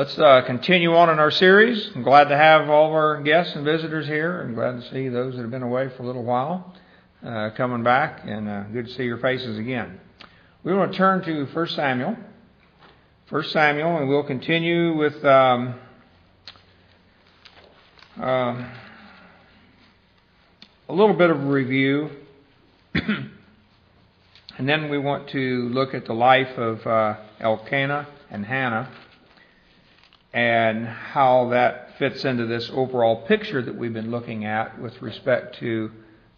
Let's uh, continue on in our series. I'm glad to have all of our guests and visitors here. I'm glad to see those that have been away for a little while uh, coming back, and uh, good to see your faces again. We want to turn to 1 Samuel. 1 Samuel, and we'll continue with um, uh, a little bit of a review. and then we want to look at the life of uh, Elkanah and Hannah and how that fits into this overall picture that we've been looking at with respect to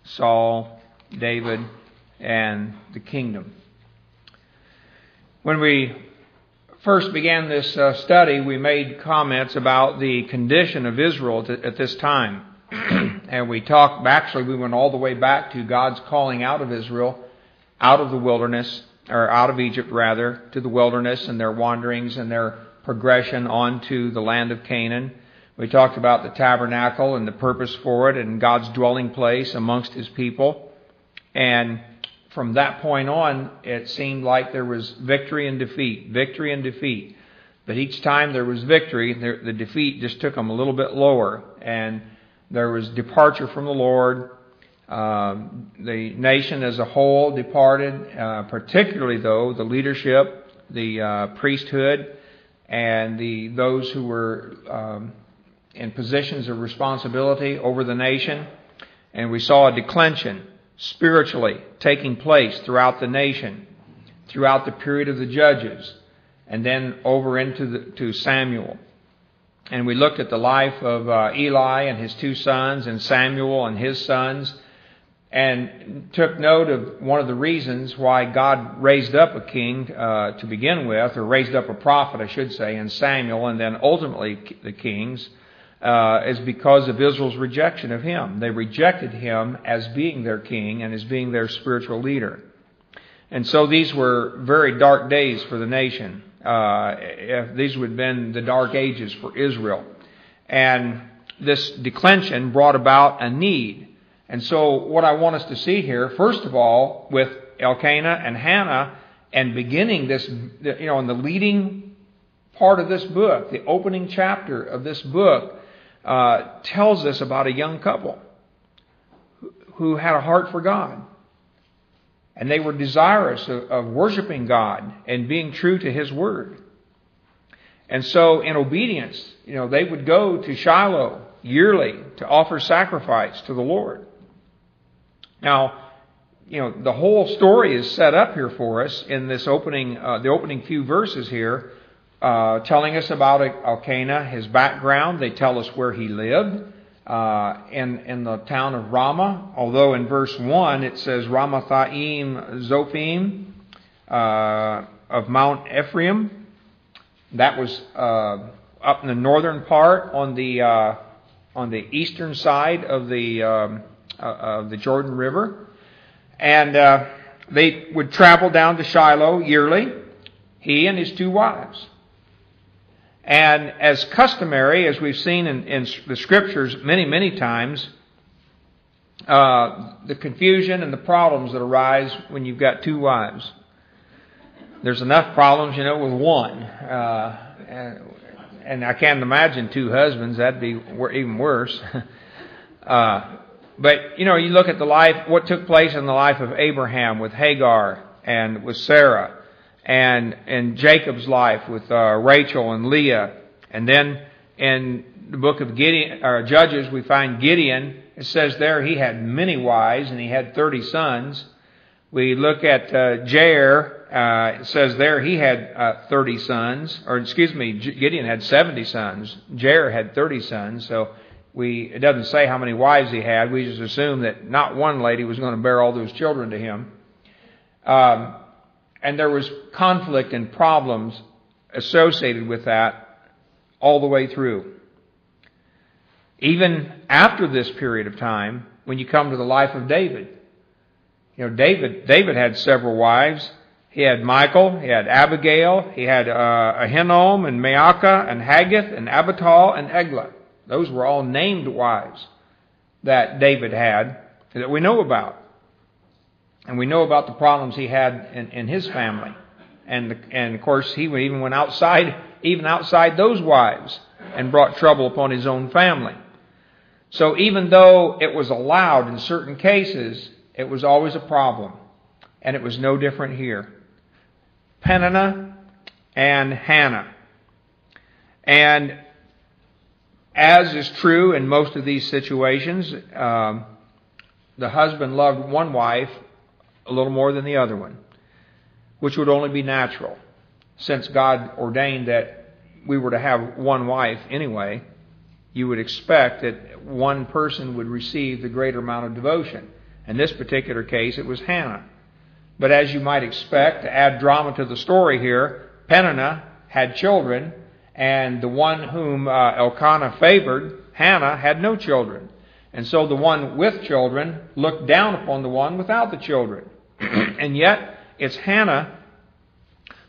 Saul, David, and the kingdom. When we first began this uh, study, we made comments about the condition of Israel at this time. and we talked, actually, we went all the way back to God's calling out of Israel out of the wilderness, or out of Egypt rather, to the wilderness and their wanderings and their progression onto the land of Canaan. We talked about the tabernacle and the purpose for it and God's dwelling place amongst His people. And from that point on, it seemed like there was victory and defeat, victory and defeat. But each time there was victory, the defeat just took them a little bit lower. And there was departure from the Lord. Um, the nation as a whole departed, uh, particularly though the leadership, the uh, priesthood, and the those who were um, in positions of responsibility over the nation, and we saw a declension spiritually taking place throughout the nation, throughout the period of the judges, and then over into the, to Samuel. And we looked at the life of uh, Eli and his two sons, and Samuel and his sons, and took note of one of the reasons why God raised up a king uh, to begin with, or raised up a prophet, I should say, in Samuel, and then ultimately the kings, uh, is because of Israel's rejection of him. They rejected him as being their king and as being their spiritual leader. And so these were very dark days for the nation. Uh, these would have been the dark ages for Israel. And this declension brought about a need and so what I want us to see here, first of all, with Elkanah and Hannah, and beginning this, you know, in the leading part of this book, the opening chapter of this book, uh, tells us about a young couple who had a heart for God. And they were desirous of, of worshiping God and being true to His Word. And so, in obedience, you know, they would go to Shiloh yearly to offer sacrifice to the Lord. Now, you know, the whole story is set up here for us in this opening, uh, the opening few verses here, uh, telling us about Elkanah, his background. They tell us where he lived uh, in in the town of Ramah. Although in verse one it says Ramathaim Zophim uh, of Mount Ephraim. That was uh, up in the northern part on the uh, on the eastern side of the um, of the Jordan River. And uh, they would travel down to Shiloh yearly, he and his two wives. And as customary, as we've seen in, in the scriptures many, many times, uh, the confusion and the problems that arise when you've got two wives. There's enough problems, you know, with one. Uh, and, and, I can't imagine two husbands. That'd be even worse. uh, but, you know, you look at the life, what took place in the life of Abraham with Hagar and with Sarah and in Jacob's life with uh, Rachel and Leah. And then in the book of Gideon, or Judges, we find Gideon. It says there he had many wives and he had 30 sons. We look at uh, Jair. Uh, it says there he had uh, 30 sons, or excuse me, Gideon had 70 sons. Jair had 30 sons. So we it doesn't say how many wives he had. We just assume that not one lady was going to bear all those children to him. Um, and there was conflict and problems associated with that all the way through. Even after this period of time, when you come to the life of David, you know, David, David had several wives. He had Michal, he had Abigail, he had uh, Ahinoam and Maacah and Haggith and Abital and Eglah. Those were all named wives that David had that we know about. And we know about the problems he had in, in his family. And, the, and of course, he even went outside even outside those wives and brought trouble upon his own family. So even though it was allowed in certain cases, it was always a problem. And it was no different here. Peninnah and Hannah. And as is true in most of these situations, um, the husband loved one wife a little more than the other one, which would only be natural, since God ordained that we were to have one wife anyway. You would expect that one person would receive the greater amount of devotion. In this particular case, it was Hannah. But as you might expect, to add drama to the story here, Peninnah had children, and the one whom uh, Elkanah favored, Hannah, had no children. And so the one with children looked down upon the one without the children. and yet, it's Hannah,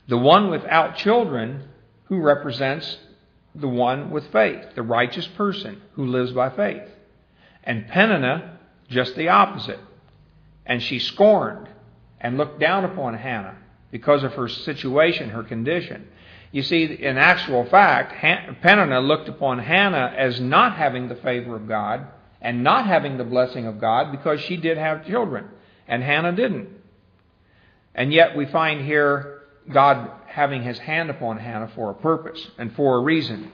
the one without children, who represents the one with faith, the righteous person who lives by faith. And Peninnah, just the opposite. And she scorned and looked down upon Hannah because of her situation, her condition. You see, in actual fact, Peninnah looked upon Hannah as not having the favor of God and not having the blessing of God because she did have children, and Hannah didn't. And yet we find here God having his hand upon Hannah for a purpose and for a reason.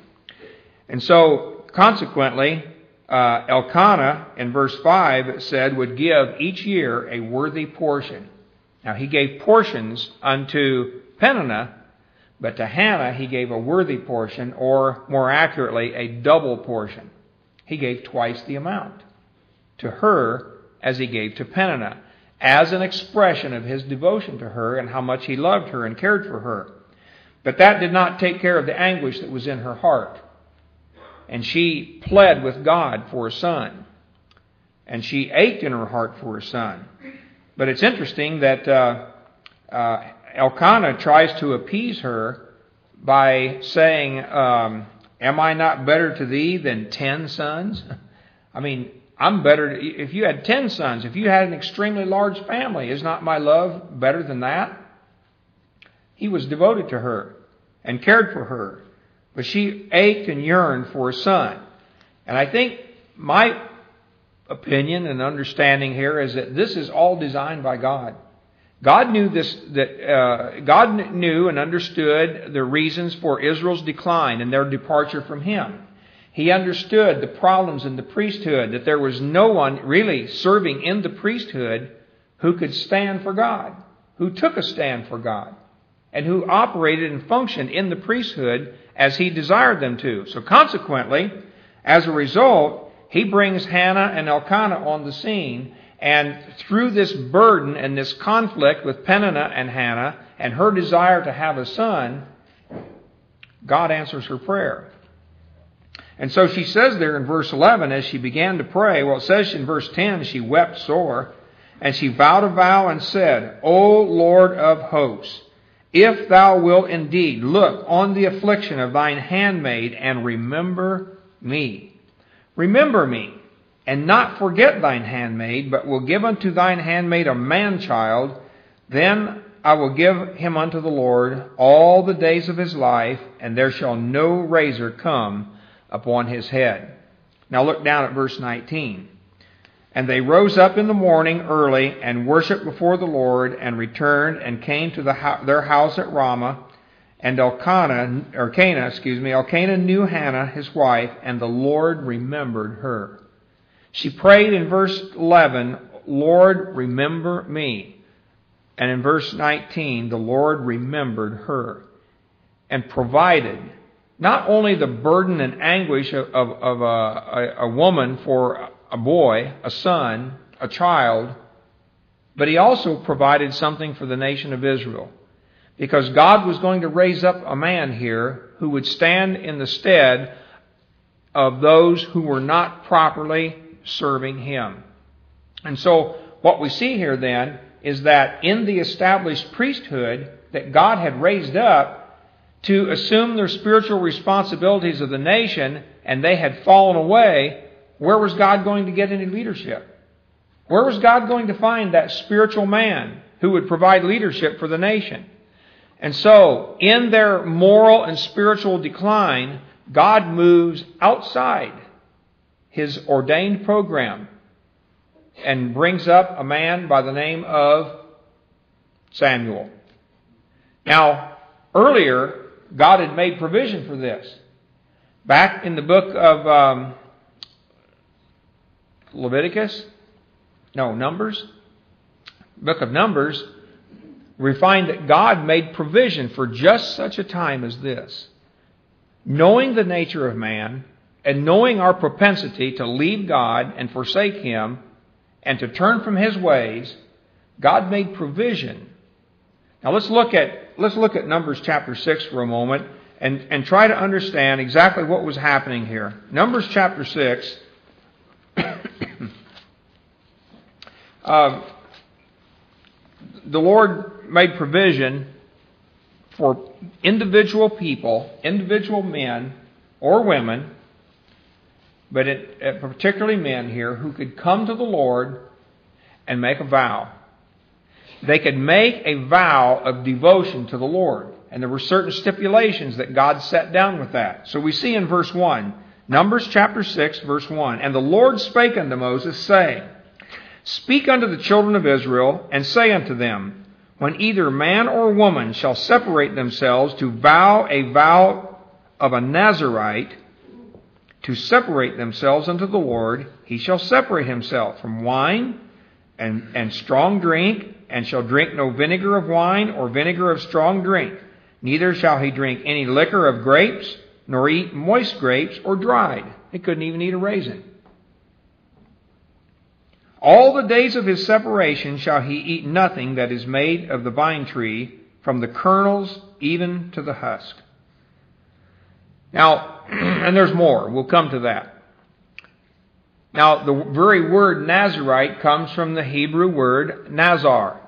And so, consequently, uh, Elkanah in verse 5 said would give each year a worthy portion. Now he gave portions unto Peninnah but to Hannah, he gave a worthy portion, or more accurately, a double portion. He gave twice the amount to her as he gave to Peninnah, as an expression of his devotion to her and how much he loved her and cared for her. But that did not take care of the anguish that was in her heart. And she pled with God for a son. And she ached in her heart for a son. But it's interesting that uh, uh, Elkanah tries to appease her by saying, um, Am I not better to thee than ten sons? I mean, I'm better. If you had ten sons, if you had an extremely large family, is not my love better than that? He was devoted to her and cared for her, but she ached and yearned for a son. And I think my opinion and understanding here is that this is all designed by God. God knew this, that, uh, God knew and understood the reasons for Israel's decline and their departure from Him. He understood the problems in the priesthood, that there was no one really serving in the priesthood who could stand for God, who took a stand for God, and who operated and functioned in the priesthood as He desired them to. So consequently, as a result, He brings Hannah and Elkanah on the scene and through this burden and this conflict with Peninnah and Hannah and her desire to have a son, God answers her prayer. And so she says there in verse 11, as she began to pray, well, it says in verse 10, she wept sore, and she vowed a vow and said, O Lord of hosts, if thou wilt indeed look on the affliction of thine handmaid and remember me. Remember me and not forget thine handmaid, but will give unto thine handmaid a man child, then I will give him unto the Lord all the days of his life, and there shall no razor come upon his head. Now look down at verse 19. And they rose up in the morning early and worshipped before the Lord and returned and came to the, their house at Ramah. And Elkanah, or Cana, excuse me, Elkanah knew Hannah, his wife, and the Lord remembered her. She prayed in verse 11, Lord, remember me. And in verse 19, the Lord remembered her and provided not only the burden and anguish of, of, of a, a, a woman for a boy, a son, a child, but he also provided something for the nation of Israel. Because God was going to raise up a man here who would stand in the stead of those who were not properly serving Him. And so, what we see here then is that in the established priesthood that God had raised up to assume their spiritual responsibilities of the nation and they had fallen away, where was God going to get any leadership? Where was God going to find that spiritual man who would provide leadership for the nation? And so, in their moral and spiritual decline, God moves outside his ordained program and brings up a man by the name of Samuel. Now, earlier, God had made provision for this. Back in the book of um, Leviticus, no, Numbers, book of Numbers, we find that God made provision for just such a time as this. Knowing the nature of man and knowing our propensity to leave God and forsake Him and to turn from His ways, God made provision. Now let's look at, let's look at Numbers chapter 6 for a moment and, and try to understand exactly what was happening here. Numbers chapter 6. uh, the Lord made provision for individual people, individual men or women, but it, uh, particularly men here, who could come to the Lord and make a vow. They could make a vow of devotion to the Lord. And there were certain stipulations that God set down with that. So we see in verse 1, Numbers chapter 6, verse 1, And the Lord spake unto Moses, saying, Speak unto the children of Israel, and say unto them, When either man or woman shall separate themselves to vow a vow of a Nazarite, to separate themselves unto the Lord, he shall separate himself from wine and, and strong drink, and shall drink no vinegar of wine or vinegar of strong drink. Neither shall he drink any liquor of grapes, nor eat moist grapes or dried. He couldn't even eat a raisin. All the days of his separation shall he eat nothing that is made of the vine tree, from the kernels even to the husk. Now, and there's more. We'll come to that. Now, the very word Nazarite comes from the Hebrew word Nazar,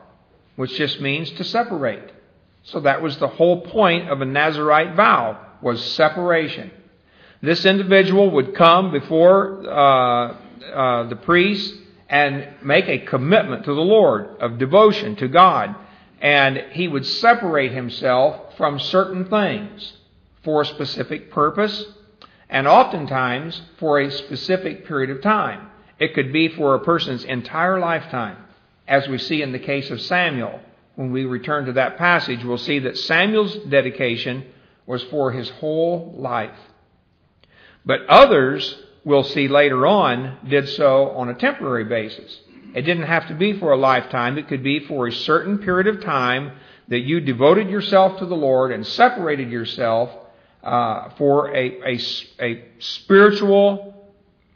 which just means to separate. So that was the whole point of a Nazarite vow, was separation. This individual would come before uh, uh, the priest and make a commitment to the Lord of devotion to God. And he would separate himself from certain things for a specific purpose and oftentimes for a specific period of time. It could be for a person's entire lifetime, as we see in the case of Samuel. When we return to that passage, we'll see that Samuel's dedication was for his whole life. But others we'll see later on, did so on a temporary basis. It didn't have to be for a lifetime. It could be for a certain period of time that you devoted yourself to the Lord and separated yourself uh, for a, a, a spiritual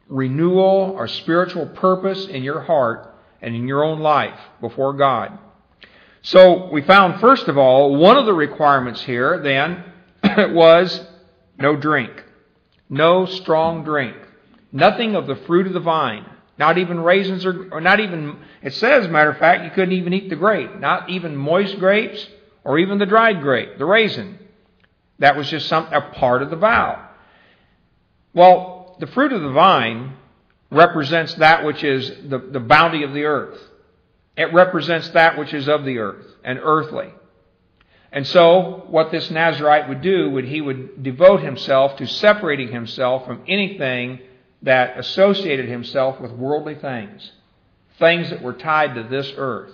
renewal or spiritual purpose in your heart and in your own life before God. So we found, first of all, one of the requirements here then was no drink. No strong drink. Nothing of the fruit of the vine. Not even raisins or, or not even, it says, matter of fact, you couldn't even eat the grape. Not even moist grapes or even the dried grape, the raisin. That was just some, a part of the vow. Well, the fruit of the vine represents that which is the, the bounty of the earth. It represents that which is of the earth and earthly. And so, what this Nazarite would do would he would devote himself to separating himself from anything that associated himself with worldly things, things that were tied to this earth.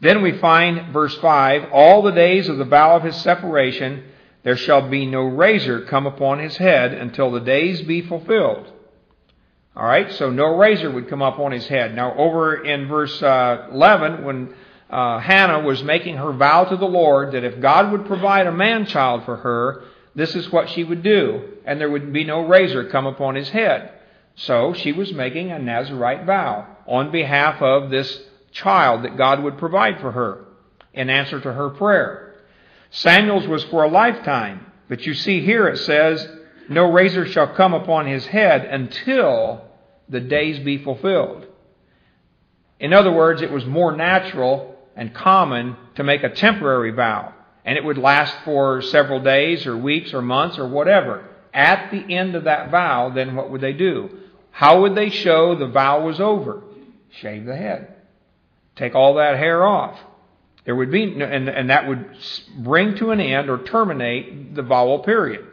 Then we find verse 5 All the days of the vow of his separation, there shall be no razor come upon his head until the days be fulfilled. All right, so no razor would come up on his head. Now, over in verse uh, 11, when uh, Hannah was making her vow to the Lord that if God would provide a man child for her, this is what she would do, and there would be no razor come upon his head. So she was making a Nazarite vow on behalf of this child that God would provide for her in answer to her prayer. Samuel's was for a lifetime, but you see here it says, No razor shall come upon his head until the days be fulfilled. In other words, it was more natural and common to make a temporary vow and it would last for several days or weeks or months or whatever. At the end of that vow, then what would they do? How would they show the vow was over? Shave the head. Take all that hair off. There would be, and, and that would bring to an end or terminate the vowel period.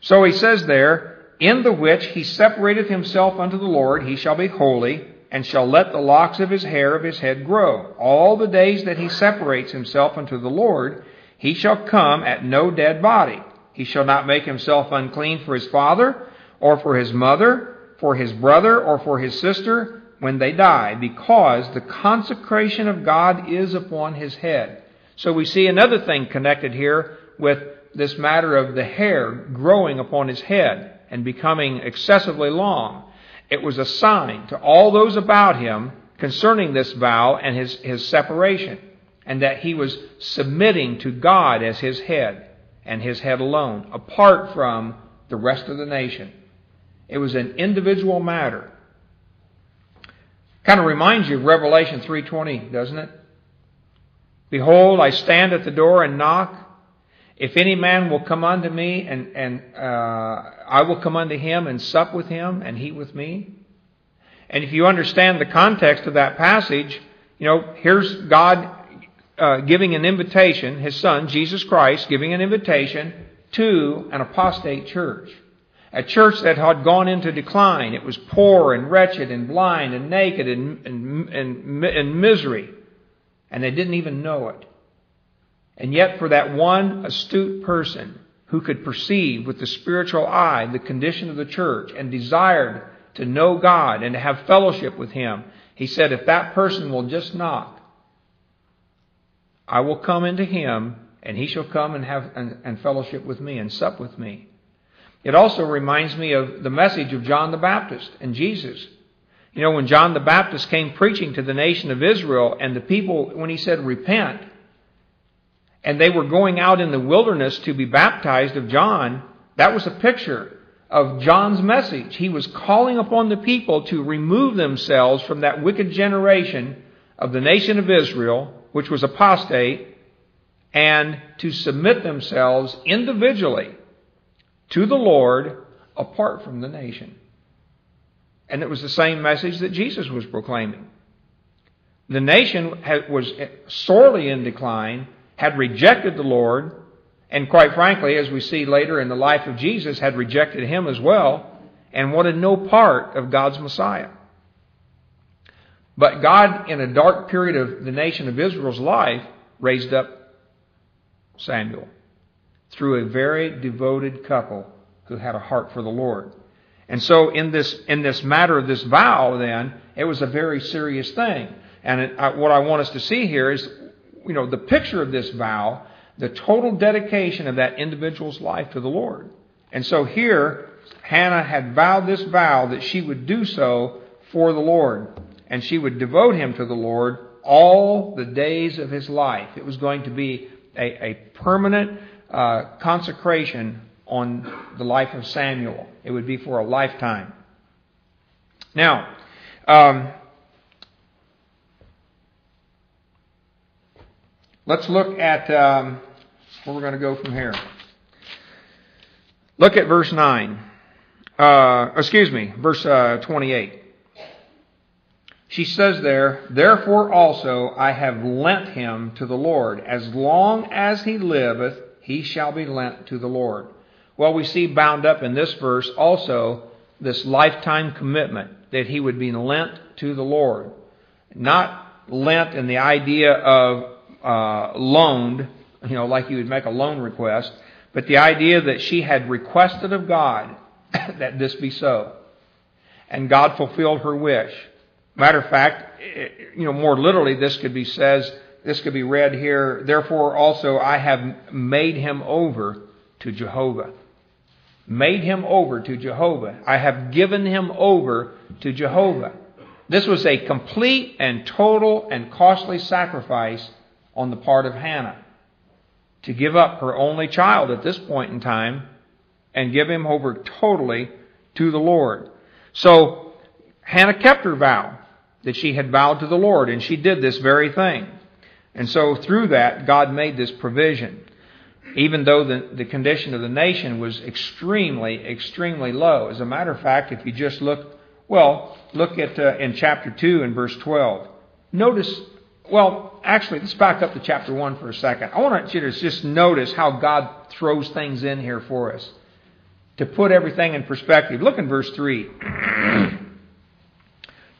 So he says there, in the which he separateth himself unto the Lord, he shall be holy, and shall let the locks of his hair of his head grow. All the days that he separates himself unto the Lord, he shall come at no dead body. He shall not make himself unclean for his father, or for his mother, for his brother, or for his sister, when they die, because the consecration of God is upon his head. So we see another thing connected here with this matter of the hair growing upon his head and becoming excessively long. It was a sign to all those about him concerning this vow and his, his separation, and that he was submitting to God as his head and his head alone, apart from the rest of the nation. It was an individual matter. Kind of reminds you of Revelation 3:20, doesn't it? Behold, I stand at the door and knock. If any man will come unto me, and, and uh, I will come unto him and sup with him, and he with me. And if you understand the context of that passage, you know, here's God uh, giving an invitation, His Son, Jesus Christ, giving an invitation to an apostate church. A church that had gone into decline. It was poor and wretched and blind and naked and, and, and, and misery. And they didn't even know it. And yet, for that one astute person who could perceive with the spiritual eye the condition of the church and desired to know God and to have fellowship with Him, he said, if that person will just knock, I will come into him, and he shall come and have and, and fellowship with me and sup with me. It also reminds me of the message of John the Baptist and Jesus. You know, when John the Baptist came preaching to the nation of Israel, and the people, when he said, repent, and they were going out in the wilderness to be baptized of John, that was a picture of John's message. He was calling upon the people to remove themselves from that wicked generation of the nation of Israel, which was apostate, and to submit themselves individually to the Lord apart from the nation. And it was the same message that Jesus was proclaiming. The nation was sorely in decline had rejected the Lord, and quite frankly, as we see later in the life of Jesus, had rejected him as well, and wanted no part of God's Messiah. But God, in a dark period of the nation of Israel's life, raised up Samuel through a very devoted couple who had a heart for the Lord. And so in this, in this matter of this vow, then, it was a very serious thing. And it, I, what I want us to see here is you know, the picture of this vow, the total dedication of that individual's life to the Lord. And so here, Hannah had vowed this vow that she would do so for the Lord. And she would devote him to the Lord all the days of his life. It was going to be a, a permanent uh, consecration on the life of Samuel. It would be for a lifetime. Now, um, Let's look at um, where we're going to go from here. Look at verse 9. Uh, excuse me, verse uh, 28. She says there, Therefore also I have lent him to the Lord. As long as he liveth, he shall be lent to the Lord. Well, we see bound up in this verse also this lifetime commitment that he would be lent to the Lord. Not lent in the idea of uh, loaned, you know, like you would make a loan request, but the idea that she had requested of God that this be so. And God fulfilled her wish. Matter of fact, you know, more literally, this could be says, this could be read here, therefore also I have made him over to Jehovah. Made him over to Jehovah. I have given him over to Jehovah. This was a complete and total and costly sacrifice on the part of Hannah to give up her only child at this point in time and give him over totally to the Lord. So Hannah kept her vow that she had vowed to the Lord, and she did this very thing. And so through that, God made this provision. Even though the, the condition of the nation was extremely, extremely low. As a matter of fact, if you just look, well, look at uh, in chapter 2 and verse 12. Notice, well, actually, let's back up to chapter 1 for a second. I want you to just notice how God throws things in here for us to put everything in perspective. Look in verse 3.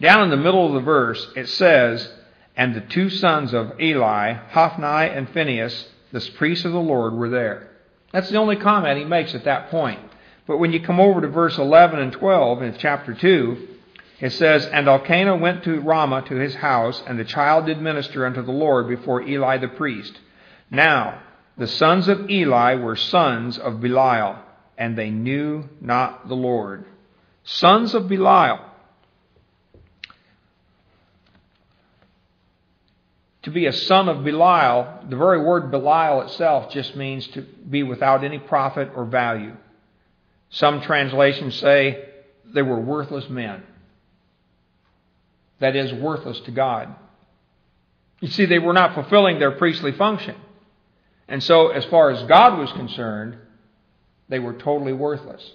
Down in the middle of the verse, it says, And the two sons of Eli, Hophni and Phinehas, the priests of the Lord, were there. That's the only comment he makes at that point. But when you come over to verse 11 and 12 in chapter 2, it says, And Elkanah went to Ramah to his house, and the child did minister unto the Lord before Eli the priest. Now, the sons of Eli were sons of Belial, and they knew not the Lord. Sons of Belial. To be a son of Belial, the very word Belial itself just means to be without any profit or value. Some translations say they were worthless men. That is, worthless to God. You see, they were not fulfilling their priestly function. And so, as far as God was concerned, they were totally worthless.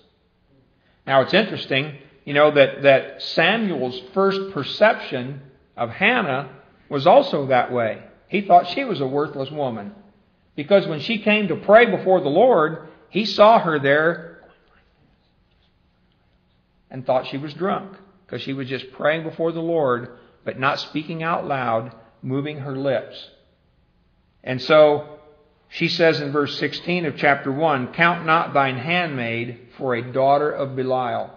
Now, it's interesting, you know, that, that Samuel's first perception of Hannah was also that way. He thought she was a worthless woman. Because when she came to pray before the Lord, he saw her there and thought she was drunk because she was just praying before the Lord, but not speaking out loud, moving her lips. And so she says in verse 16 of chapter 1 Count not thine handmaid for a daughter of Belial.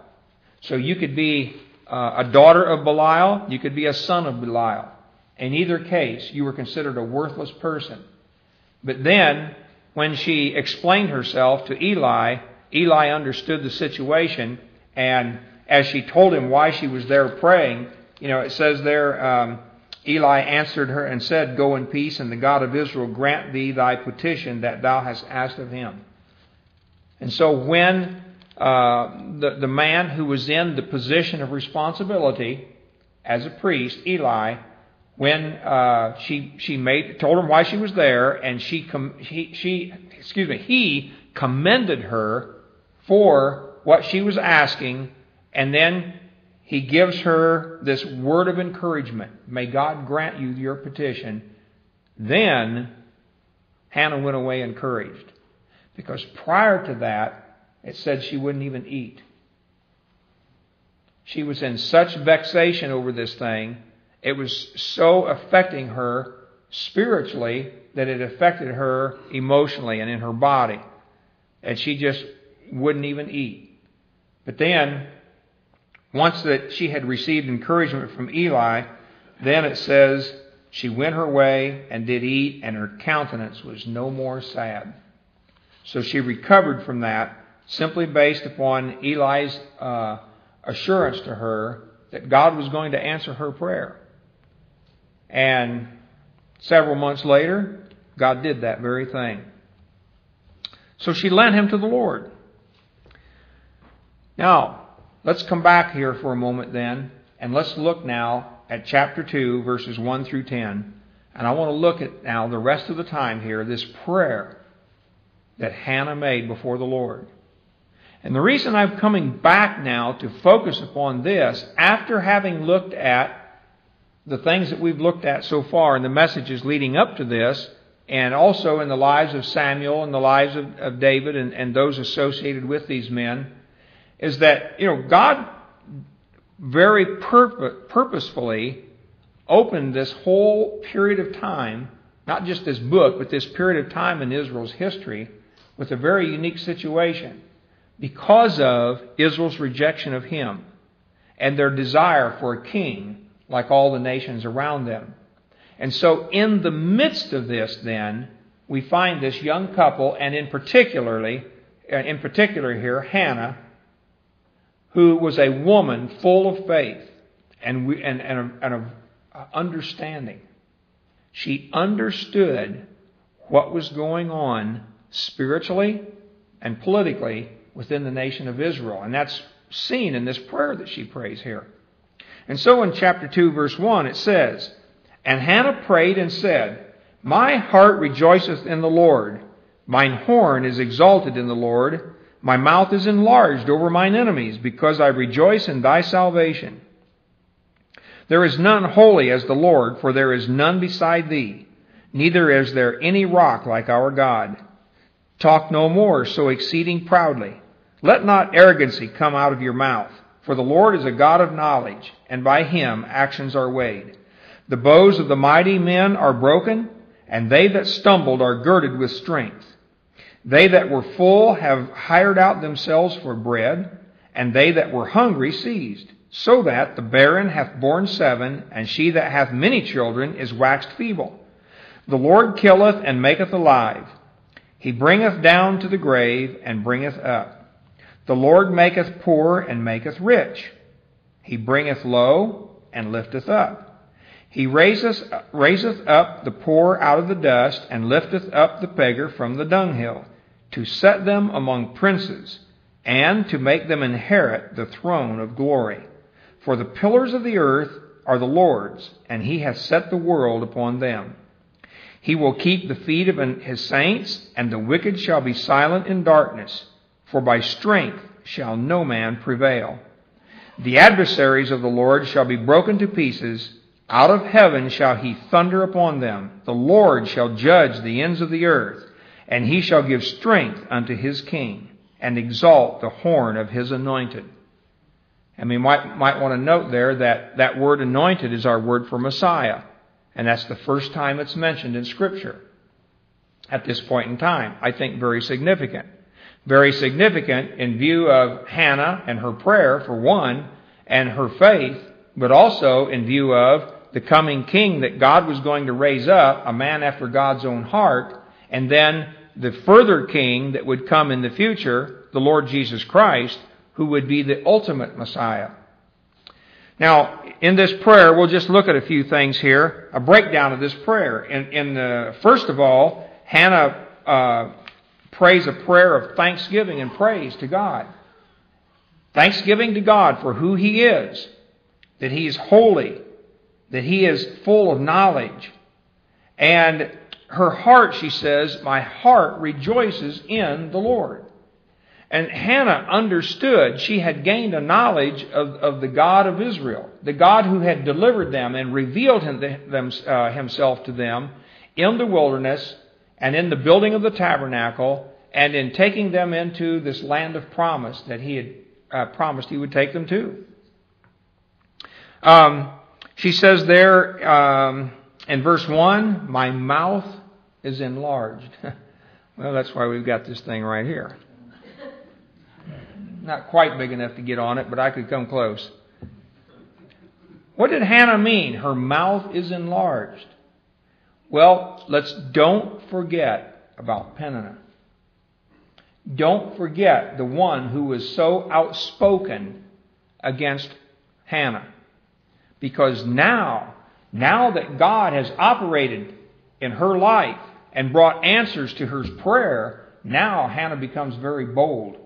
So you could be uh, a daughter of Belial, you could be a son of Belial. In either case, you were considered a worthless person. But then, when she explained herself to Eli, Eli understood the situation, and as she told him why she was there praying, you know, it says there, um, Eli answered her and said, Go in peace, and the God of Israel grant thee thy petition that thou hast asked of him. And so when uh, the, the man who was in the position of responsibility as a priest, Eli, when uh, she she made told him why she was there, and she com- he, she excuse me he commended her for what she was asking, and then he gives her this word of encouragement. May God grant you your petition. Then Hannah went away encouraged, because prior to that it said she wouldn't even eat. She was in such vexation over this thing it was so affecting her spiritually that it affected her emotionally and in her body. And she just wouldn't even eat. But then, once that she had received encouragement from Eli, then it says she went her way and did eat, and her countenance was no more sad. So she recovered from that simply based upon Eli's uh, assurance to her that God was going to answer her prayer. And several months later, God did that very thing. So she lent him to the Lord. Now, let's come back here for a moment then, and let's look now at chapter 2, verses 1 through 10. And I want to look at now the rest of the time here, this prayer that Hannah made before the Lord. And the reason I'm coming back now to focus upon this, after having looked at the things that we've looked at so far and the messages leading up to this, and also in the lives of Samuel and the lives of, of David and, and those associated with these men, is that, you know, God very purpo- purposefully opened this whole period of time, not just this book, but this period of time in Israel's history, with a very unique situation because of Israel's rejection of Him and their desire for a king like all the nations around them. And so, in the midst of this, then, we find this young couple, and in particularly, in particular here, Hannah, who was a woman full of faith and, and, and, and of understanding. She understood what was going on spiritually and politically within the nation of Israel. And that's seen in this prayer that she prays here. And so in chapter 2, verse 1, it says, And Hannah prayed and said, My heart rejoiceth in the Lord. Mine horn is exalted in the Lord. My mouth is enlarged over mine enemies, because I rejoice in thy salvation. There is none holy as the Lord, for there is none beside thee, neither is there any rock like our God. Talk no more so exceeding proudly. Let not arrogancy come out of your mouth, for the Lord is a God of knowledge, and by him actions are weighed. The bows of the mighty men are broken, and they that stumbled are girded with strength. They that were full have hired out themselves for bread, and they that were hungry seized so that the barren hath borne seven, and she that hath many children is waxed feeble. The Lord killeth and maketh alive. He bringeth down to the grave and bringeth up. The Lord maketh poor and maketh rich. He bringeth low and lifteth up. He raiseth, raiseth up the poor out of the dust and lifteth up the beggar from the dunghill to set them among princes and to make them inherit the throne of glory. For the pillars of the earth are the Lord's, and he hath set the world upon them. He will keep the feet of his saints, and the wicked shall be silent in darkness, for by strength shall no man prevail. The adversaries of the Lord shall be broken to pieces. Out of heaven shall he thunder upon them. The Lord shall judge the ends of the earth, and he shall give strength unto his king, and exalt the horn of his anointed. And we might, might want to note there that that word anointed is our word for Messiah. And that's the first time it's mentioned in Scripture at this point in time. I think very significant. Very significant in view of Hannah and her prayer, for one, and her faith, but also in view of the coming king that God was going to raise up, a man after God's own heart, and then the further king that would come in the future, the Lord Jesus Christ, who would be the ultimate Messiah. Now, in this prayer, we'll just look at a few things here, a breakdown of this prayer. The, first of all, Hannah uh, prays a prayer of thanksgiving and praise to God. Thanksgiving to God for who He is, that He is holy, that He is full of knowledge. And her heart, she says, my heart rejoices in the Lord. And Hannah understood she had gained a knowledge of, of the God of Israel, the God who had delivered them and revealed him, uh, himself to them in the wilderness and in the building of the tabernacle and in taking them into this land of promise that he had uh, promised he would take them to. Um, she says there um, in verse 1, My mouth is enlarged. well, that's why we've got this thing right here. Not quite big enough to get on it, but I could come close. What did Hannah mean? Her mouth is enlarged. Well, let's don't forget about Peninnah. Don't forget the one who was so outspoken against Hannah. Because now, now that God has operated in her life and brought answers to her prayer, now Hannah becomes very bold.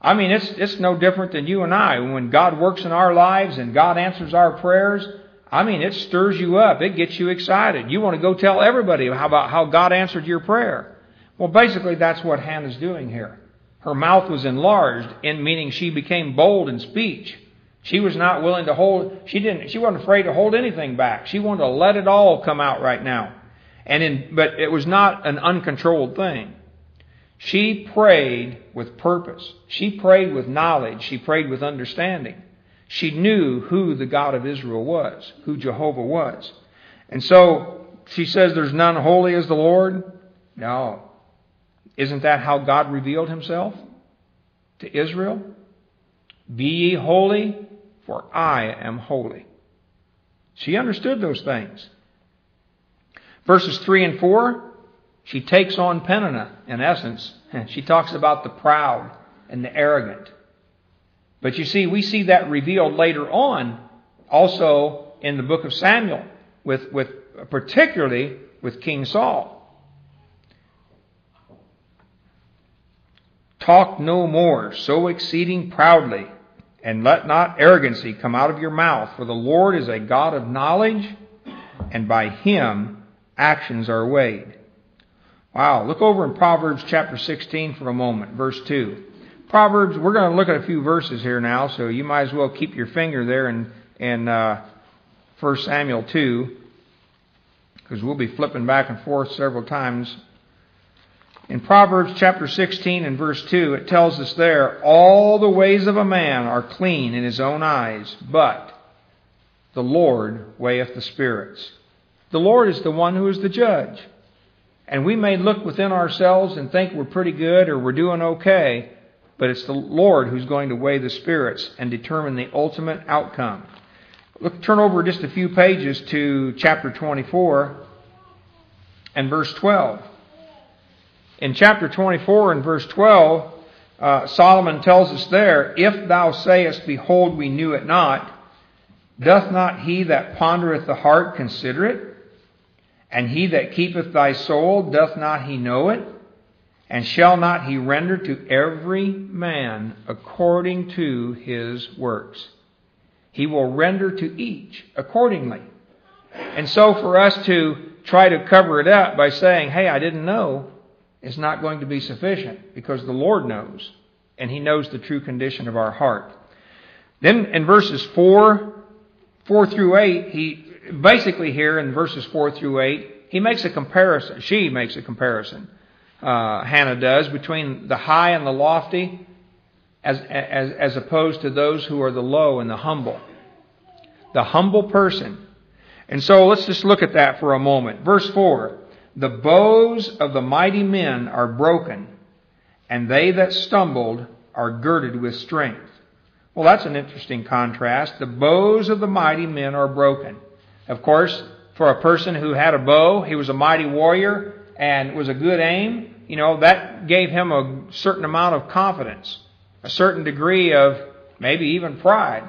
I mean, it's, it's no different than you and I. When God works in our lives and God answers our prayers, I mean, it stirs you up. It gets you excited. You want to go tell everybody about how God answered your prayer. Well, basically, that's what Hannah's doing here. Her mouth was enlarged, in meaning she became bold in speech. She was not willing to hold, she didn't, she wasn't afraid to hold anything back. She wanted to let it all come out right now. And in, but it was not an uncontrolled thing. She prayed with purpose. She prayed with knowledge. She prayed with understanding. She knew who the God of Israel was, who Jehovah was. And so she says, There's none holy as the Lord. No. Isn't that how God revealed himself to Israel? Be ye holy, for I am holy. She understood those things. Verses 3 and 4 she takes on Peninnah, in essence. She talks about the proud and the arrogant. But you see, we see that revealed later on, also in the book of Samuel, with, with particularly with King Saul. Talk no more so exceeding proudly, and let not arrogancy come out of your mouth, for the Lord is a God of knowledge, and by him actions are weighed. Wow. Look over in Proverbs chapter 16 for a moment, verse 2. Proverbs, we're going to look at a few verses here now, so you might as well keep your finger there and, and uh, 1 Samuel 2, because we'll be flipping back and forth several times. In Proverbs chapter 16 and verse 2, it tells us there, All the ways of a man are clean in his own eyes, but the Lord weigheth the spirits. The Lord is the one who is the judge. And we may look within ourselves and think we're pretty good or we're doing okay, but it's the Lord who's going to weigh the spirits and determine the ultimate outcome. Look, turn over just a few pages to chapter 24 and verse 12. In chapter 24 and verse 12, uh, Solomon tells us there, If thou sayest, Behold, we knew it not, doth not he that pondereth the heart consider it? And he that keepeth thy soul, doth not he know it? And shall not he render to every man according to his works? He will render to each accordingly. And so for us to try to cover it up by saying, hey, I didn't know, is not going to be sufficient because the Lord knows. And He knows the true condition of our heart. Then in verses 4, 4 through 8, he basically here in verses 4 through 8, he makes a comparison. She makes a comparison uh, Hannah does, between the high and the lofty, as, as, as opposed to those who are the low and the humble. The humble person. And so let's just look at that for a moment. Verse 4 The bows of the mighty men are broken, and they that stumbled are girded with strength. Well, that's an interesting contrast. The bows of the mighty men are broken. Of course, for a person who had a bow, he was a mighty warrior, and was a good aim, you know, that gave him a certain amount of confidence, a certain degree of maybe even pride.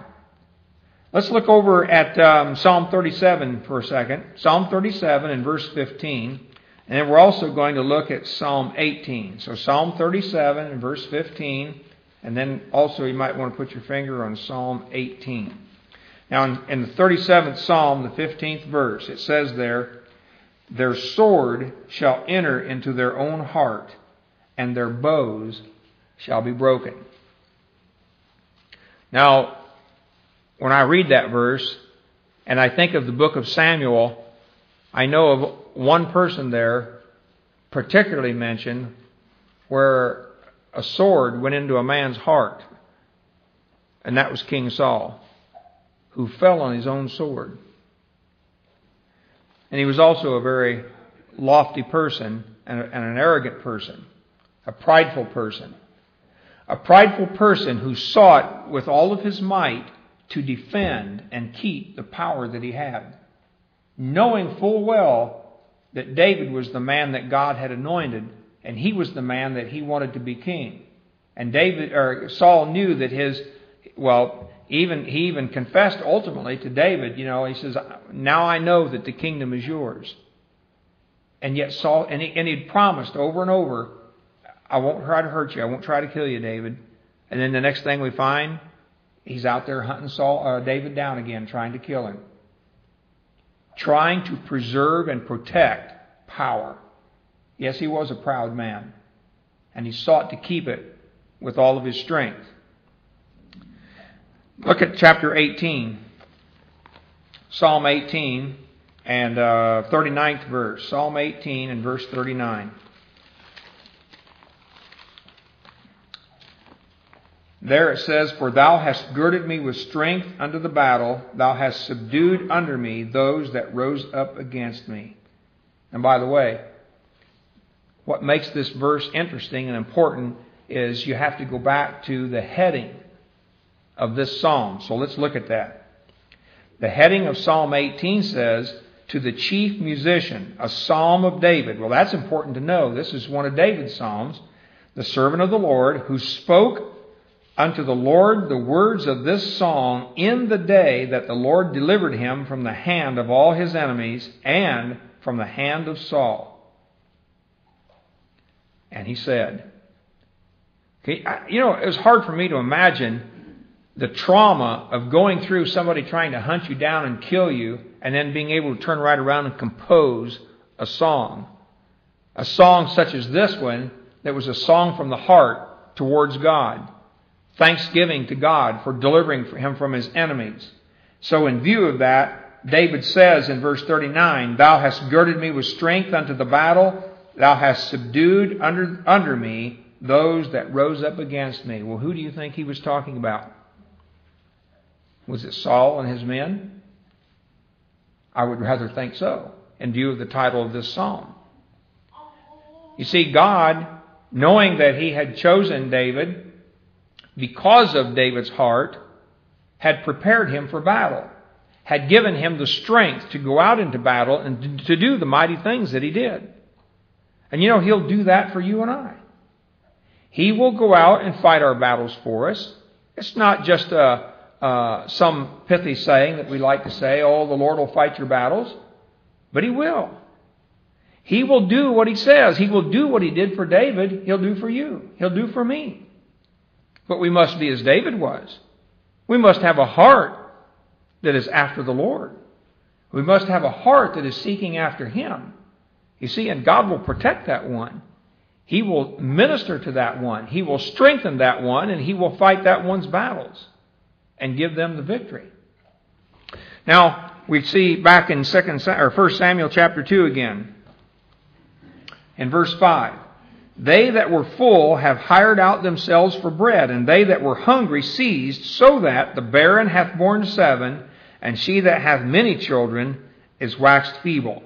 Let's look over at um, Psalm 37 for a second. Psalm 37 and verse 15. And then we're also going to look at Psalm 18. So Psalm 37 and verse 15. And then also you might want to put your finger on Psalm 18. Now in, in the 37th Psalm, the 15th verse, it says there, their sword shall enter into their own heart, and their bows shall be broken. Now, when I read that verse, and I think of the book of Samuel, I know of one person there, particularly mentioned, where a sword went into a man's heart, and that was King Saul, who fell on his own sword. And he was also a very lofty person and, and an arrogant person, a prideful person. A prideful person who sought with all of his might to defend and keep the power that he had, knowing full well that David was the man that God had anointed and he was the man that he wanted to be king. And David or Saul knew that his well, even he even confessed ultimately to David, you know, he says, "Now I know that the kingdom is yours." And yet Saul and he and he'd promised over and over, "I won't try to hurt you. I won't try to kill you, David." And then the next thing we find, he's out there hunting Saul uh, David down again, trying to kill him, trying to preserve and protect power. Yes, he was a proud man, and he sought to keep it with all of his strength. Look at chapter 18, Psalm 18 and uh, 39th verse. Psalm 18 and verse 39. There it says, For thou hast girded me with strength unto the battle, thou hast subdued under me those that rose up against me. And by the way, what makes this verse interesting and important is you have to go back to the heading of this psalm. So let's look at that. The heading of Psalm 18 says, To the chief musician, a psalm of David. Well, that's important to know. This is one of David's psalms. The servant of the Lord, who spoke unto the Lord the words of this song in the day that the Lord delivered him from the hand of all his enemies and from the hand of Saul. And he said, okay, you know, it was hard for me to imagine the trauma of going through somebody trying to hunt you down and kill you and then being able to turn right around and compose a song. A song such as this one that was a song from the heart towards God. Thanksgiving to God for delivering him from his enemies. So in view of that, David says in verse 39, Thou hast girded me with strength unto the battle, thou hast subdued under, under me those that rose up against me. Well, who do you think he was talking about? Was it Saul and his men? I would rather think so, in view of the title of this psalm. You see, God, knowing that he had chosen David because of David's heart, had prepared him for battle, had given him the strength to go out into battle and to do the mighty things that he did. And you know, he'll do that for you and I. He will go out and fight our battles for us. It's not just a, uh, some pithy saying that we like to say, oh, the Lord will fight your battles. But He will. He will do what He says. He will do what He did for David, He'll do for you. He'll do for me. But we must be as David was. We must have a heart that is after the Lord. We must have a heart that is seeking after Him. You see, and God will protect that one. He will minister to that one. He will strengthen that one, and He will fight that one's battles and give them the victory. Now, we see back in second or first Samuel chapter 2 again. In verse 5. They that were full have hired out themselves for bread, and they that were hungry seized, so that the barren hath borne seven, and she that hath many children is waxed feeble.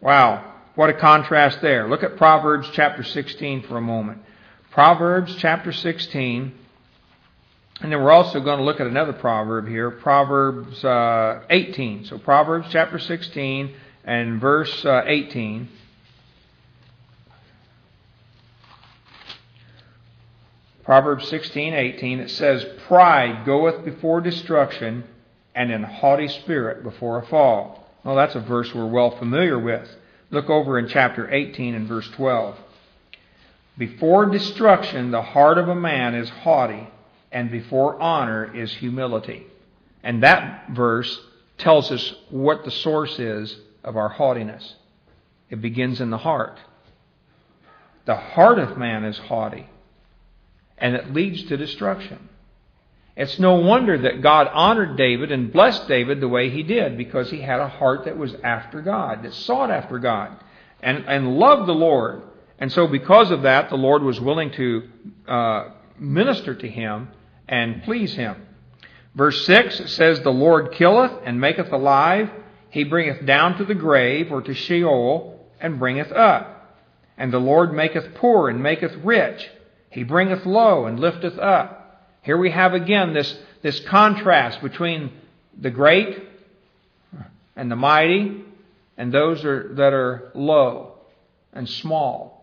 Wow. What a contrast there. Look at Proverbs chapter 16 for a moment. Proverbs chapter 16. And then we're also going to look at another proverb here, Proverbs uh, 18. So Proverbs chapter 16 and verse uh, 18. Proverbs 16:18 it says, Pride goeth before destruction, and an haughty spirit before a fall. Well, that's a verse we're well familiar with. Look over in chapter 18 and verse 12. Before destruction, the heart of a man is haughty, and before honor is humility. And that verse tells us what the source is of our haughtiness. It begins in the heart. The heart of man is haughty, and it leads to destruction. It's no wonder that God honored David and blessed David the way he did because he had a heart that was after God, that sought after God and, and loved the Lord. And so, because of that, the Lord was willing to uh, minister to him and please him. Verse 6 says, The Lord killeth and maketh alive, he bringeth down to the grave or to Sheol and bringeth up. And the Lord maketh poor and maketh rich, he bringeth low and lifteth up. Here we have again this, this contrast between the great and the mighty and those are, that are low and small.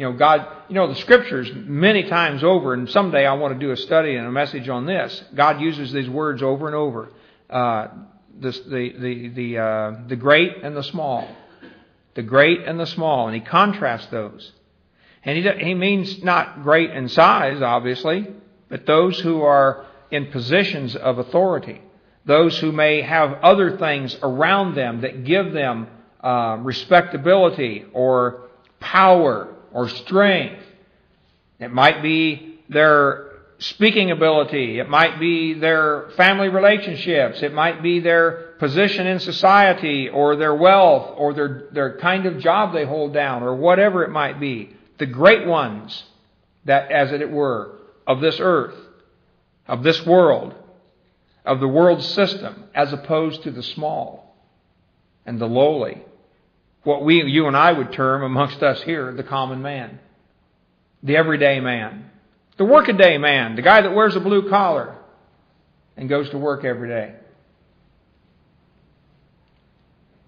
You know, God, you know, the scriptures many times over, and someday I want to do a study and a message on this. God uses these words over and over. Uh, this, the, the, the, uh, the great and the small. The great and the small. And he contrasts those. And he, he means not great in size, obviously, but those who are in positions of authority, those who may have other things around them that give them uh, respectability or power or strength. It might be their speaking ability. It might be their family relationships. It might be their position in society or their wealth or their, their kind of job they hold down or whatever it might be. The great ones that, as it were, of this earth, of this world, of the world system, as opposed to the small and the lowly. What we, you and I would term amongst us here, the common man. The everyday man. The workaday man. The guy that wears a blue collar and goes to work every day.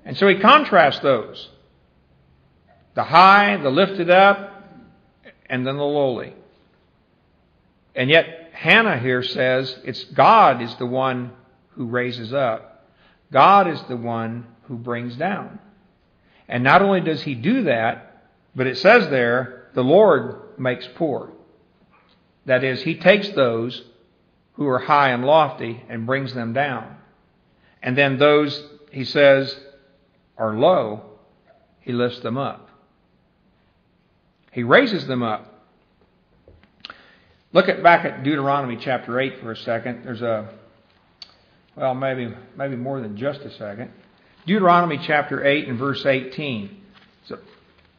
And so he contrasts those. The high, the lifted up, and then the lowly. And yet, Hannah here says it's God is the one who raises up. God is the one who brings down. And not only does he do that, but it says there, the Lord makes poor. That is, he takes those who are high and lofty and brings them down. And then those, he says, are low, he lifts them up. He raises them up. Look at back at Deuteronomy chapter 8 for a second. There's a well, maybe, maybe more than just a second. Deuteronomy chapter 8 and verse 18. It's a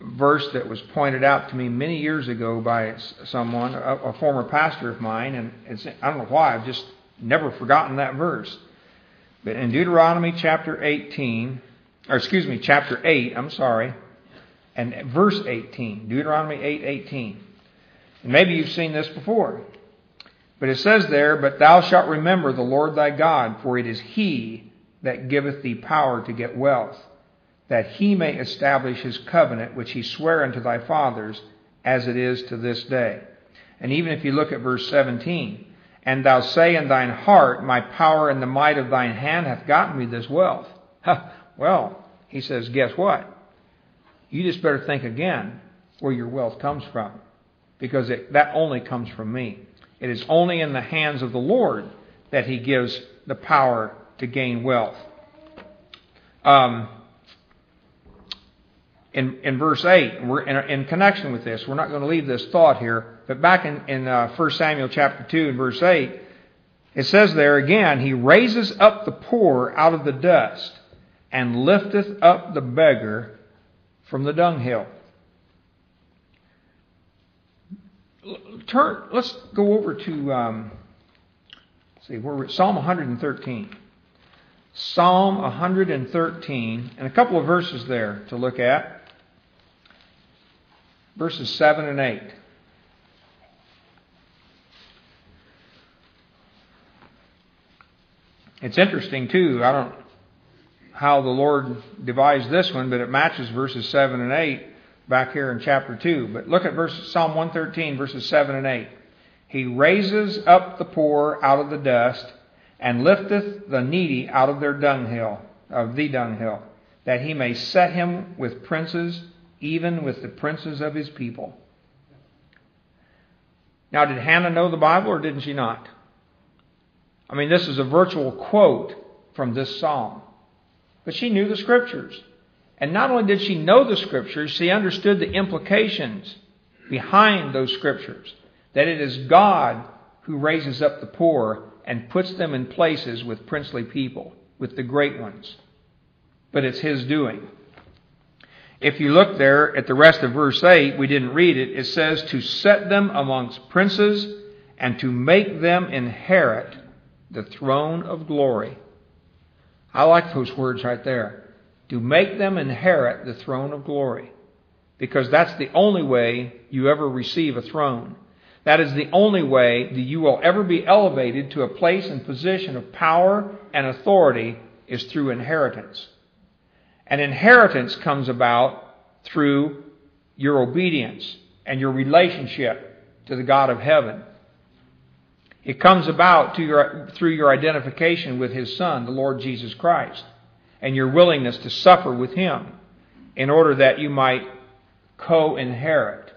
verse that was pointed out to me many years ago by someone, a, a former pastor of mine, and I don't know why, I've just never forgotten that verse. But in Deuteronomy chapter 18, or excuse me, chapter 8, I'm sorry, and verse 18, Deuteronomy 8, 18. And maybe you've seen this before. But it says there, But thou shalt remember the Lord thy God, for it is he that giveth thee power to get wealth, that he may establish his covenant which he sware unto thy fathers, as it is to this day. And even if you look at verse 17, and thou say in thine heart, My power and the might of thine hand hath gotten me this wealth. well, he says, guess what? You just better think again where your wealth comes from, because it, that only comes from me. It is only in the hands of the Lord that he gives the power to gain wealth. Um, in, in verse 8, we're in, in, connection with this, we're not going to leave this thought here, but back in, in uh, 1 Samuel chapter 2 and verse 8, it says there again, He raises up the poor out of the dust and lifteth up the beggar from the dunghill. Turn, let's go over to, um, see, we're Psalm 113. Psalm 113, and a couple of verses there to look at. Verses 7 and 8. It's interesting, too. I don't how the Lord devised this one, but it matches verses 7 and 8 back here in chapter 2. But look at verse, Psalm 113, verses 7 and 8. He raises up the poor out of the dust and lifteth the needy out of their dunghill, of the dunghill, that he may set him with princes, even with the princes of his people. Now, did Hannah know the Bible or didn't she not? I mean, this is a virtual quote from this psalm. But she knew the scriptures. And not only did she know the scriptures, she understood the implications behind those scriptures. That it is God who raises up the poor and puts them in places with princely people, with the great ones. But it's His doing. If you look there at the rest of verse 8, we didn't read it, it says, To set them amongst princes and to make them inherit the throne of glory. I like those words right there. To make them inherit the throne of glory. Because that's the only way you ever receive a throne. That is the only way that you will ever be elevated to a place and position of power and authority is through inheritance. And inheritance comes about through your obedience and your relationship to the God of heaven. It comes about your, through your identification with His Son, the Lord Jesus Christ, and your willingness to suffer with Him in order that you might co inherit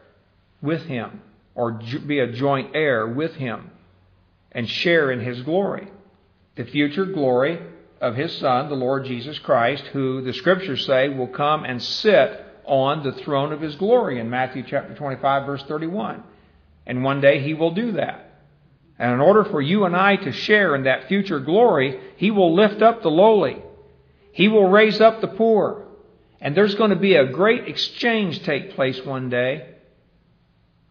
with Him or be a joint heir with him and share in his glory. The future glory of his Son, the Lord Jesus Christ, who the scriptures say will come and sit on the throne of his glory in Matthew chapter 25 verse 31. And one day he will do that. And in order for you and I to share in that future glory, he will lift up the lowly. He will raise up the poor. And there's going to be a great exchange take place one day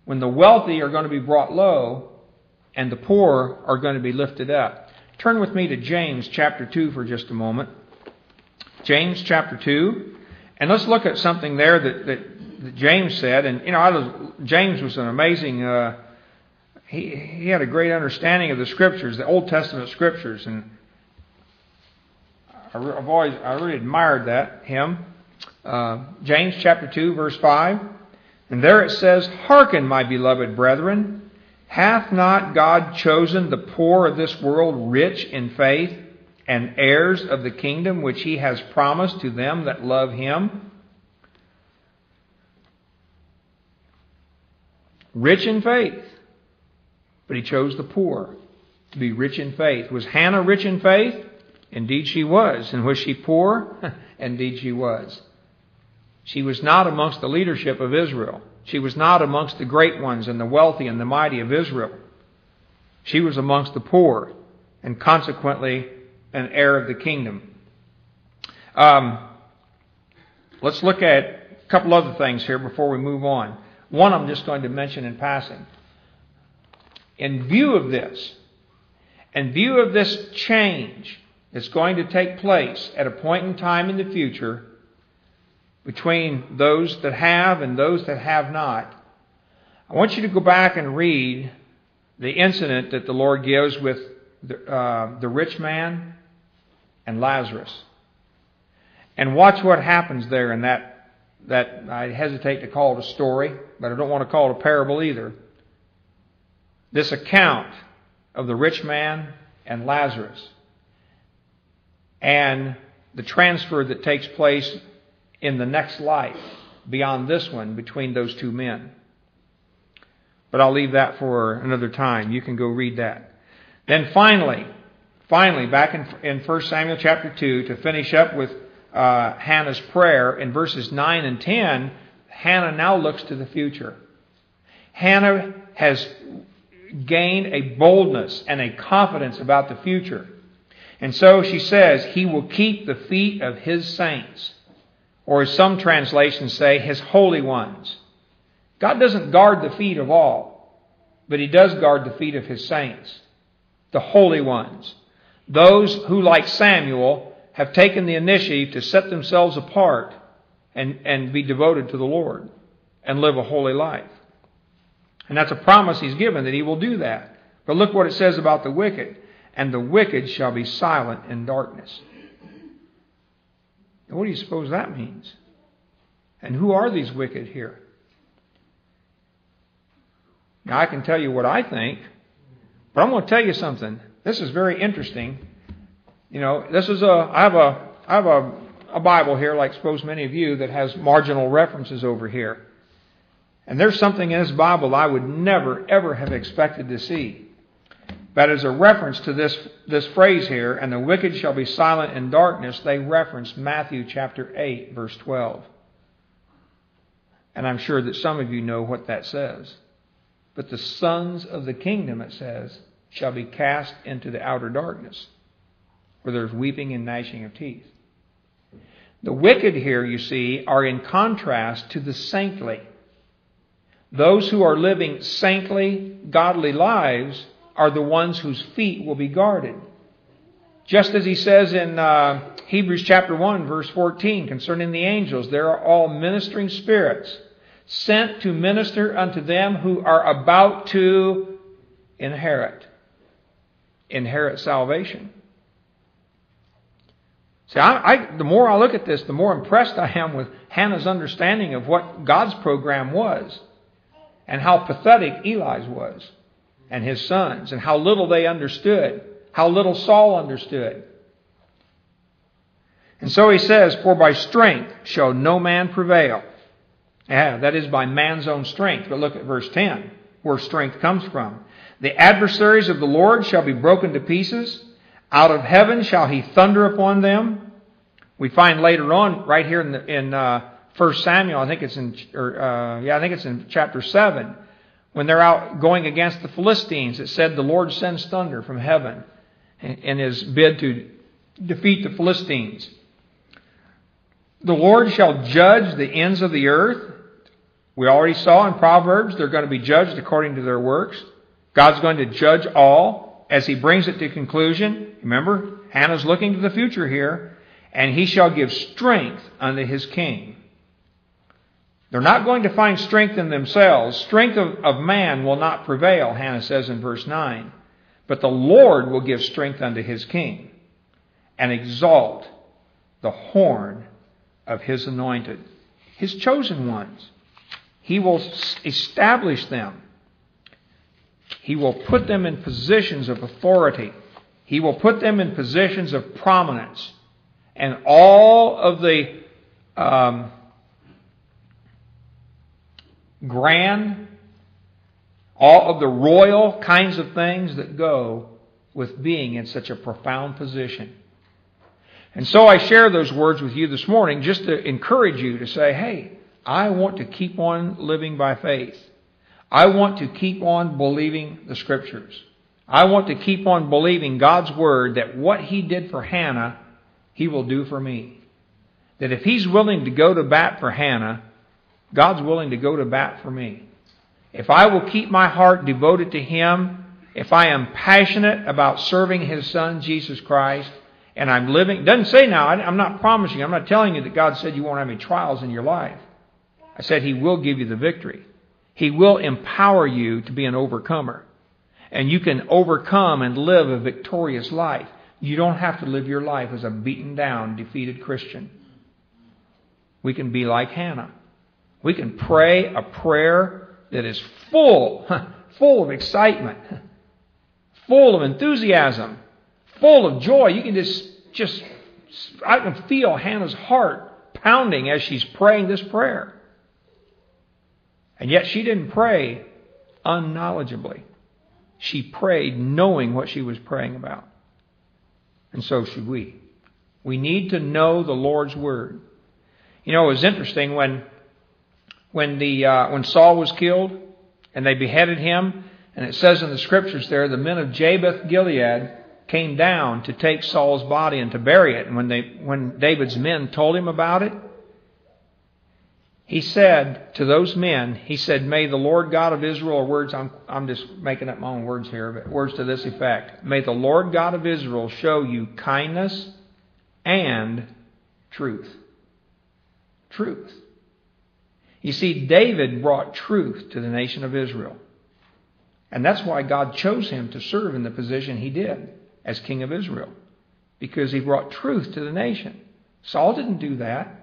when the wealthy are going to be brought low and the poor are going to be lifted up. Turn with me to James chapter 2 for just a moment. James chapter 2. And let's look at something there that, that, that James said. And, you know, was, James was an amazing, uh, he, he had a great understanding of the scriptures, the Old Testament scriptures. And I've always, I really admired that, him. Uh, James chapter 2, verse 5. And there it says, Hearken, my beloved brethren, hath not God chosen the poor of this world rich in faith and heirs of the kingdom which he has promised to them that love him? Rich in faith. But he chose the poor to be rich in faith. Was Hannah rich in faith? Indeed she was. And was she poor? Indeed she was. She was not amongst the leadership of Israel. She was not amongst the great ones and the wealthy and the mighty of Israel. She was amongst the poor, and consequently, an heir of the kingdom. Um, let's look at a couple other things here before we move on. One I'm just going to mention in passing. In view of this, in view of this change that's going to take place at a point in time in the future between those that have and those that have not, I want you to go back and read the incident that the Lord gives with the, uh, the rich man and Lazarus. And watch what happens there in that, that I hesitate to call it a story, but I don't want to call it a parable either. This account of the rich man and Lazarus and the transfer that takes place in the next life beyond this one between those two men. But I'll leave that for another time. You can go read that. Then finally, finally, back in, in 1 Samuel chapter 2, to finish up with uh, Hannah's prayer in verses 9 and 10, Hannah now looks to the future. Hannah has gained a boldness and a confidence about the future. And so she says, He will keep the feet of His saints. Or as some translations say, His holy ones. God doesn't guard the feet of all, but He does guard the feet of His saints, the holy ones. Those who, like Samuel, have taken the initiative to set themselves apart and, and be devoted to the Lord and live a holy life. And that's a promise he's given that he will do that. But look what it says about the wicked. And the wicked shall be silent in darkness. And what do you suppose that means? And who are these wicked here? Now, I can tell you what I think, but I'm going to tell you something. This is very interesting. You know, this is a, I have a, I have a, a Bible here, like suppose many of you, that has marginal references over here. And there's something in this Bible I would never, ever have expected to see. But as a reference to this, this phrase here, and the wicked shall be silent in darkness, they reference Matthew chapter 8, verse 12. And I'm sure that some of you know what that says. But the sons of the kingdom, it says, shall be cast into the outer darkness, where there's weeping and gnashing of teeth. The wicked here, you see, are in contrast to the saintly. Those who are living saintly, godly lives are the ones whose feet will be guarded. Just as he says in uh, Hebrews chapter 1, verse 14, concerning the angels, they are all ministering spirits sent to minister unto them who are about to inherit. Inherit salvation. See, I, I, the more I look at this, the more impressed I am with Hannah's understanding of what God's program was and how pathetic Eli's was and his sons and how little they understood, how little Saul understood. And so he says, For by strength shall no man prevail. Yeah, that is by man's own strength. But look at verse 10, where strength comes from. The adversaries of the Lord shall be broken to pieces. Out of heaven shall he thunder upon them. We find later on, right here in, the, in uh, 1 Samuel, I think it's in, or, uh, yeah, I think it's in chapter 7, when they're out going against the Philistines, it said the Lord sends thunder from heaven in his bid to defeat the Philistines. The Lord shall judge the ends of the earth. We already saw in Proverbs they're going to be judged according to their works. God's going to judge all as he brings it to conclusion. Remember, Hannah's looking to the future here. And he shall give strength unto his king. They're not going to find strength in themselves. Strength of, of man will not prevail, Hannah says in verse 9. But the Lord will give strength unto his king and exalt the horn of his anointed, his chosen ones. He will establish them. He will put them in positions of authority. He will put them in positions of prominence. And all of the um, grand, all of the royal kinds of things that go with being in such a profound position. And so I share those words with you this morning just to encourage you to say, hey, I want to keep on living by faith. I want to keep on believing the scriptures. I want to keep on believing God's word that what He did for Hannah, He will do for me. That if He's willing to go to bat for Hannah, God's willing to go to bat for me. If I will keep my heart devoted to Him, if I am passionate about serving His Son, Jesus Christ, and I'm living, doesn't say now, I'm not promising, I'm not telling you that God said you won't have any trials in your life. I said He will give you the victory. He will empower you to be an overcomer. And you can overcome and live a victorious life. You don't have to live your life as a beaten down, defeated Christian. We can be like Hannah. We can pray a prayer that is full, full of excitement, full of enthusiasm, full of joy. You can just, just, I can feel Hannah's heart pounding as she's praying this prayer. And yet she didn't pray unknowledgeably. She prayed knowing what she was praying about. And so should we. We need to know the Lord's Word. You know, it was interesting when, when, the, uh, when Saul was killed and they beheaded him, and it says in the scriptures there, the men of Jabesh Gilead came down to take Saul's body and to bury it. And when, they, when David's men told him about it, he said to those men, he said, May the Lord God of Israel, or words, I'm, I'm just making up my own words here, but words to this effect. May the Lord God of Israel show you kindness and truth. Truth. You see, David brought truth to the nation of Israel. And that's why God chose him to serve in the position he did as king of Israel. Because he brought truth to the nation. Saul didn't do that.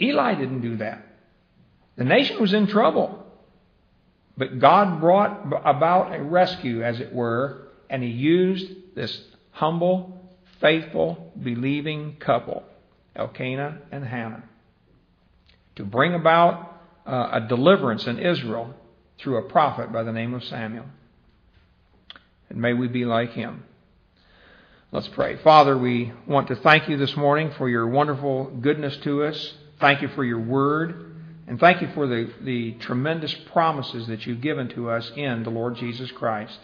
Eli didn't do that. The nation was in trouble. But God brought about a rescue, as it were, and He used this humble, faithful, believing couple, Elkanah and Hannah, to bring about uh, a deliverance in Israel through a prophet by the name of Samuel. And may we be like him. Let's pray. Father, we want to thank you this morning for your wonderful goodness to us. Thank you for your word. And thank you for the, the tremendous promises that you've given to us in the Lord Jesus Christ.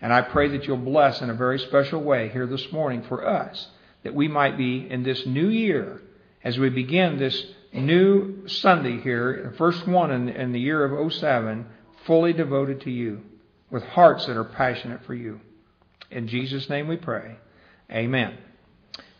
And I pray that you'll bless in a very special way here this morning for us, that we might be in this new year, as we begin this new Sunday here, the first one in, in the year of 07, fully devoted to you, with hearts that are passionate for you. In Jesus' name we pray. Amen.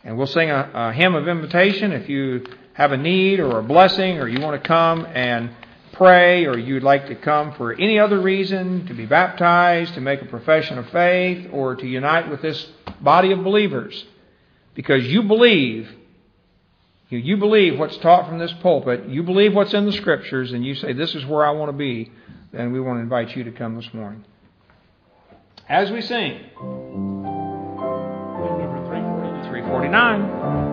And we'll sing a, a hymn of invitation if you have a need or a blessing or you want to come and pray or you'd like to come for any other reason, to be baptized, to make a profession of faith, or to unite with this body of believers, because you believe, you believe what's taught from this pulpit, you believe what's in the scriptures, and you say, This is where I want to be, then we want to invite you to come this morning. As we sing, number 349.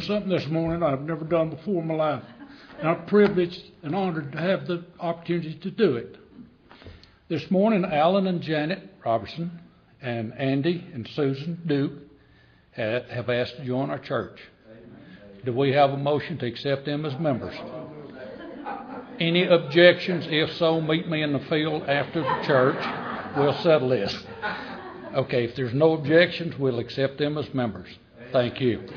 Doing something this morning I've never done before in my life. And I'm privileged and honored to have the opportunity to do it. This morning, Alan and Janet Robertson and Andy and Susan Duke have asked to join our church. Do we have a motion to accept them as members? Any objections? If so, meet me in the field after the church. We'll settle this. Okay, if there's no objections, we'll accept them as members. Thank you.